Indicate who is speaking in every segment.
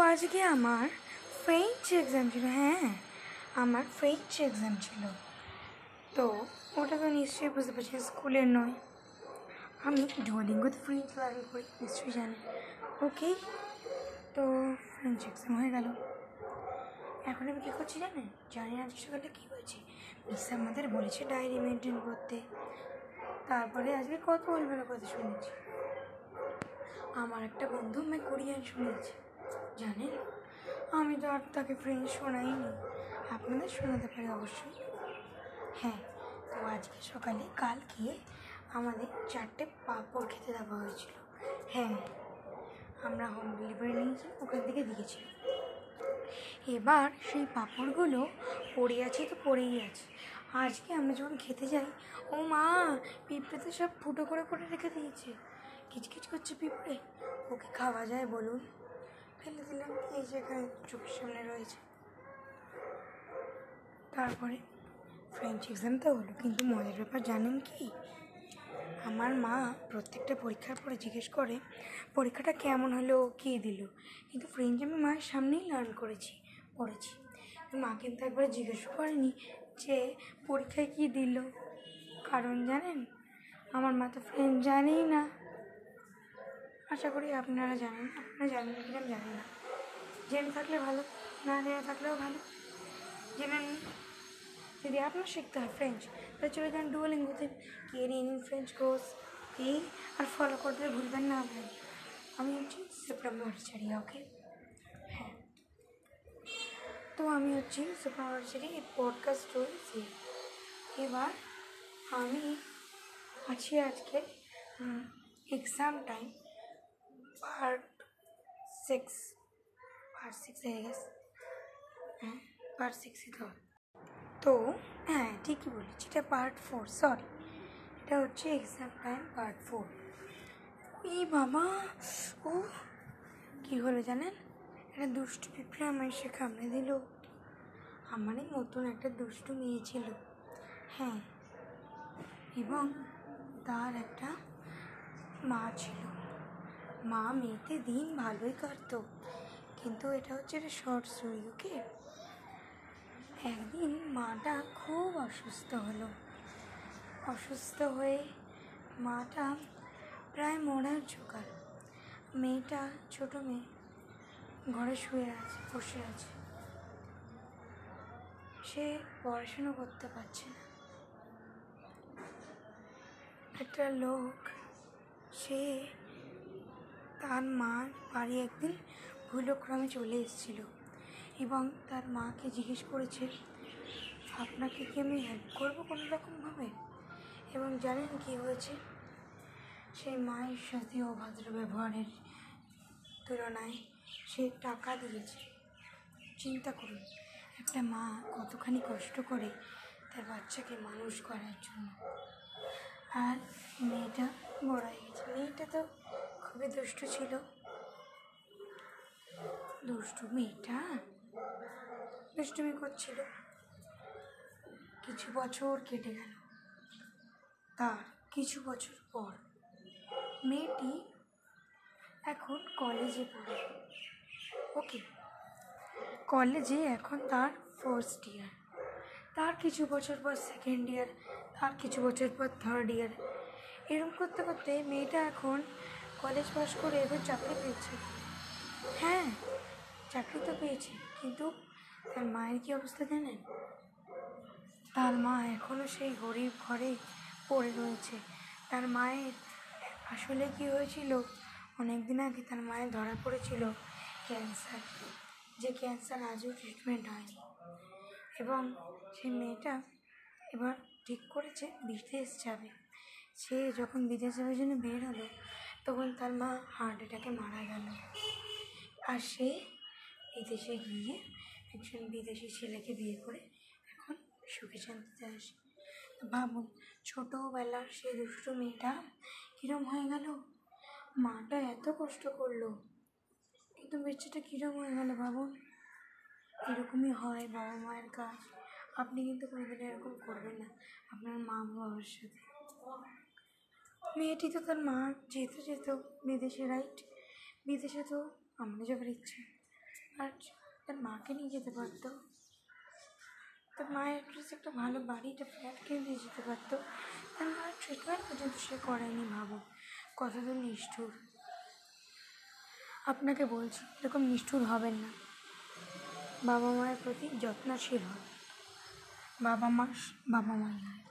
Speaker 1: আজকে আমার French exam ছিল হ্যাঁ আমার ফ্রেঞ্চ এক্সাম ছিল। তো ওটা তো নিশ্চয়ই বুঝতে পারছি, স্কুলের নয়। আমি ডুয়ালিঙ্গোতে ফ্রেঞ্চ লার্ন করি? নিশ্চয়ই জানি। ওকে তো ফ্রেঞ্চ এক্সাম হয়ে গেল। এখন আমি কী করছি জানেন? জানি না আজকে সকালে কী হয়েছে। মিস আমাদের বলেছে ডায়েরি মেনটেন করতে। তারপরে আজকে কত বলবেন কথা শুনেছি। আমার একটা বন্ধু আমি কোরিয়ান শুনেছি। জানেন? আমি তো আর তাকে ফ্রেঞ্চ শোনাইনি। আপনাদের শোনাতে পারি অবশ্যই। হ্যাঁ তো আজকে সকালে কালকে আমাদের চারটে পাঁপড় খেতে দেওয়া হয়েছিল। হ্যাঁ আমরা হোম ডেলিভারি নিয়েছি ওখান থেকে দিয়েছি এবার সেই পাঁপড়গুলো পড়ে আছে তো পড়েই আছে। আজকে আমরা যখন খেতে যাই, ও মা, পিঁপড়ে তো সব ফুটো করে করে রেখে দিয়েছে। কিচকিচ করছে পিঁপড়ে। ওকে খাওয়া যায় বলুন। ফেলে দিলাম। এই যেখানে চোখের সামনে রয়েছে। তারপরে ফ্রেঞ্চ এক্সাম তো হলো, কিন্তু মজার ব্যাপার জানেন কি? আমার মা প্রত্যেকটা পরীক্ষার পরে জিজ্ঞেস করে, পরীক্ষাটা কেমন হলো, কী দিল? কিন্তু ফ্রেঞ্চ আমি মায়ের সামনেই লার্ন করেছি, পড়েছি। মা কিন্তু একবার জিজ্ঞেস করেনি যে, পরীক্ষায় কী দিল? কারণ জানেন, আমার মা তো ফ্রেঞ্চ জানেই না। আশা করি আপনারা জানেন। আপনারা জানেন কি আমি জানি না। জেনে থাকলে ভালো, না জেনে থাকলেও ভালো। জেনে যদি আপনার শিখতে হয় ফ্রেঞ্চ তাহলে চলে যান ডুয়োলিঙ্গোতে কে নিন ফ্রেঞ্চ কোর্স এই আর ফলো করতে ভুলবেন না ভাই আমি হচ্ছি সুপ্রামাচারিয়া ওকে হ্যাঁ। তো আমি হচ্ছি সুপ্রামাচারি এই পডকাস্ট চলছি। এবার আমি আছি আজকে exam time part six part six হয়ে গেছে হ্যাঁ পার্ট সিক্সই তো। তো হ্যাঁ ঠিকই বলেছি, এটা পার্ট ফোর সরি এটা হচ্ছে এক্সাম টাইম পার্ট ফোর এই বাবা, ও, কী হলো জানেন? একটা দুষ্টু পিঁপড়ে আমার এসে কামড়ে দিল। আমারই মতন একটা দুষ্টু মেয়ে ছিল। হ্যাঁ এবং তার একটা মা ছিল। মা মেয়েতে দিন ভালোই কাটতো। কিন্তু এটা হচ্ছে একটা শর্ট স্টোরি ওকে একদিন মাটা খুব অসুস্থ হলো। অসুস্থ হয়ে মাটা প্রায় মরার জোগাড়। মেয়েটা ছোট মেয়ে, ঘরে শুয়ে আছে, বসে আছে। সে পড়াশুনো করতে পারছে না। একটা লোক, সে তার মার বাড়ি একদিন ভুলক্রমে চলে এসেছিল এবং তার মাকে জিজ্ঞেস করেছে, আপনাকে কি আমি হেল্প করব কোনো রকমভাবে এবং জানেন কি হয়েছে? সেই মায়ের সাথে অভদ্র ব্যবহারের তুলনায় সে টাকা দিয়েছে। চিন্তা করুন, একটা মা কতখানি কষ্ট করে তার বাচ্চাকে মানুষ করার জন্য। আর মেয়েটা বড় হয়ে গেছে। মেয়েটা তো খুবই দুষ্টু ছিল। দুষ্টু মেয়েটা? দুষ্টুমি করছিল। কিছু বছর কেটে গেল। তার কিছু বছর পর মেয়েটি এখন কলেজে পড়ে। ওকে, কলেজে এখন তার ফার্স্ট ইয়ার তার কিছু বছর পর সেকেন্ড ইয়ার তার কিছু বছর পর থার্ড ইয়ার এরকম করতে করতে মেয়েটা এখন কলেজ পাস করে এবার চাকরি পেয়েছে। হ্যাঁ চাকরি তো পেয়েছে, কিন্তু তার মায়ের কী অবস্থা জানেন? তার মা এখনও সেই গরিব ঘরে পড়ে রয়েছে। তার মায়ের আসলে কি হয়েছিল? অনেক দিন আগে তার মায়ের ধরা পড়েছিল ক্যান্সার, যে ক্যান্সার আজও ট্রিটমেন্ট হয়নি। এবং সেই মেয়েটা এবার ঠিক করেছে, বিদেশ যাবে। সে যখন বিদেশ যাওয়ার জন্য বের হলো তখন তার মা হার্ট অ্যাটাকে মারা গেল। আর সে বিদেশে গিয়ে একজন বিদেশি ছেলেকে বিয়ে করে এখন সুখে শান্তিতে আসে ভাবুন, ছোটোবেলার সেই দুষ্টু মেয়েটা কীরম হয়ে গেল? মাটা এত কষ্ট করল। কিন্তু বাচ্চাটা কীরম হয়ে গেল ভাবুন? এরকমই হয় বাবা মায়ের কাজ। আপনি কিন্তু কোনোদিন এরকম করবেন না, আপনার মা বাবার সাথে। মেয়েটি তো তার মা যেতে যেত বিদেশে রাইট বিদেশে তো আমরা যাবার ইচ্ছে। আর তার মাকে নিয়ে যেতে পারতো। তার মায়ের কাছে একটা ভালো বাড়ি, একটা ফ্ল্যাট কিনে দিয়ে যেতে পারতো। তার মায়ের ট্রিটমেন্ট পর্যন্ত সে করায়নি ভাবো তো নিষ্ঠুর। আপনাকে বলছি, এরকম নিষ্ঠুর হবেন না। বাবা মায়ের প্রতি যত্নশীল হন। বাবা মা বাবা মাই হয়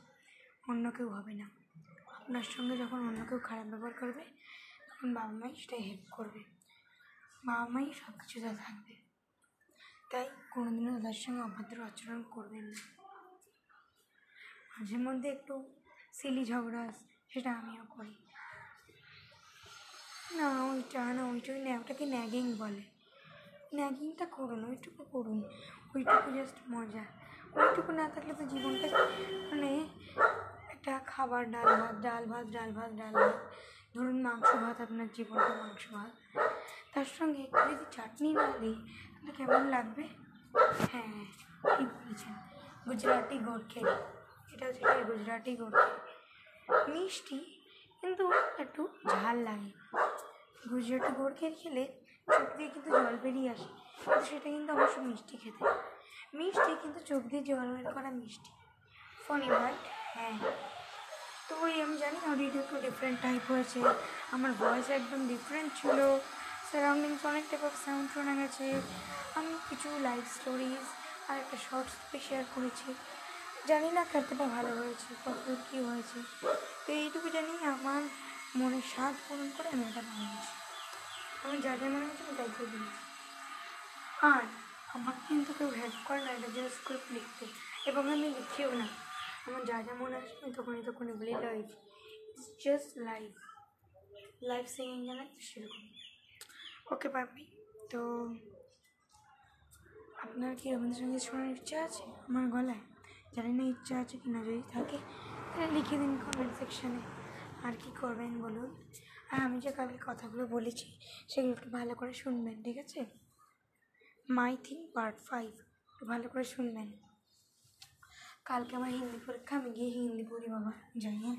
Speaker 1: অন্য কেউ হবে না। আপনার সঙ্গে যখন অন্য কেউ খারাপ ব্যবহার করবে, তখন বাবা মাই সেটাই হেল্প করবে। বাবা মাই সব কিছুতে থাকবে। তাই কোনোদিনও তাদের সঙ্গে অভদ্র আচরণ করবেন না। মাঝে মধ্যে একটু সিলি ঝগড়া, সেটা আমিও করি। না, ওইটা না, ওইটা ওই ওটাকে ন্যাগিং বলে। ন্যাগিংটা করুন, ওইটুকু করুন। ওইটুকু জাস্ট মজা। ওইটুকু না থাকলে তো জীবনটা মানে একটা খাবার, ডাল ভাত ডাল ভাত ডাল ভাত ডাল ভাত। ধরুন মাংস ভাত, আপনার জীবনটা মাংস ভাত। তার সঙ্গে একটু যদি চাটনি না দিই, তাহলে কেমন লাগবে? হ্যাঁ ঠিক বলেছেন। গুজরাটি গোরখেরি এটা হচ্ছে গুজরাটি গোরখেরি মিষ্টি, কিন্তু একটু ঝাল লাগে। গুজরাটি গোরখের খেলে চোখ দিয়ে কিন্তু জল বেরিয়ে আসে, কিন্তু সেটা কিন্তু অবশ্য মিষ্টি খেতে। মিষ্টি কিন্তু চোখ দিয়ে জল বের করা মিষ্টি। ফনি বাট হ্যাঁ। তো ওই আমি জানি অডিওটা একটু ডিফারেন্ট টাইপ হয়েছে। আমার ভয়েস একদম ডিফারেন্ট ছিল। সারাউন্ডিংস অনেক টাইপ অফ সাউন্ড শোনা গেছে। আমি কিছু লাইভ স্টোরিজ আর একটা শর্টস শেয়ার করেছি। জানি না কতটা ভালো হয়েছে কত কী হয়েছে। তো এইটুকু জানি আমার মনের স্বাদ পূরণ করে আমি এটা বানিয়েছি। আমার যা যা মনে হচ্ছে আমি তাই করে দিয়েছি। আর আমাকে কিন্তু কেউ হেল্প করে না, এটা জাস্ট স্ক্রিপ্ট লিখতে। এবং আমি লিখিও না। আমার যা যা মনে আসবে তখনই তখনই বলি live it's just live live singing জানা সেরকম। ওকে পাবি তো আপনার কি রবীন্দ্রসঙ্গীত শোনার ইচ্ছা আছে? আমার গলায়? জানি না ইচ্ছা আছে কি না, যদি থাকে, তাহলে লিখে দিন কমেন্ট সেকশানে আর কি করবেন বলুন? আর আমি যে কালকে কথাগুলো বলেছি, সেগুলো একটু ভালো করে শুনবেন, ঠিক আছে? মাই থিং পার্ট ফাইভ একটু ভালো করে শুনবেন। কালকে আমার হিন্দি পরীক্ষা আমি গিয়ে হিন্দি পড়ি বাবা যাই হ্যাঁ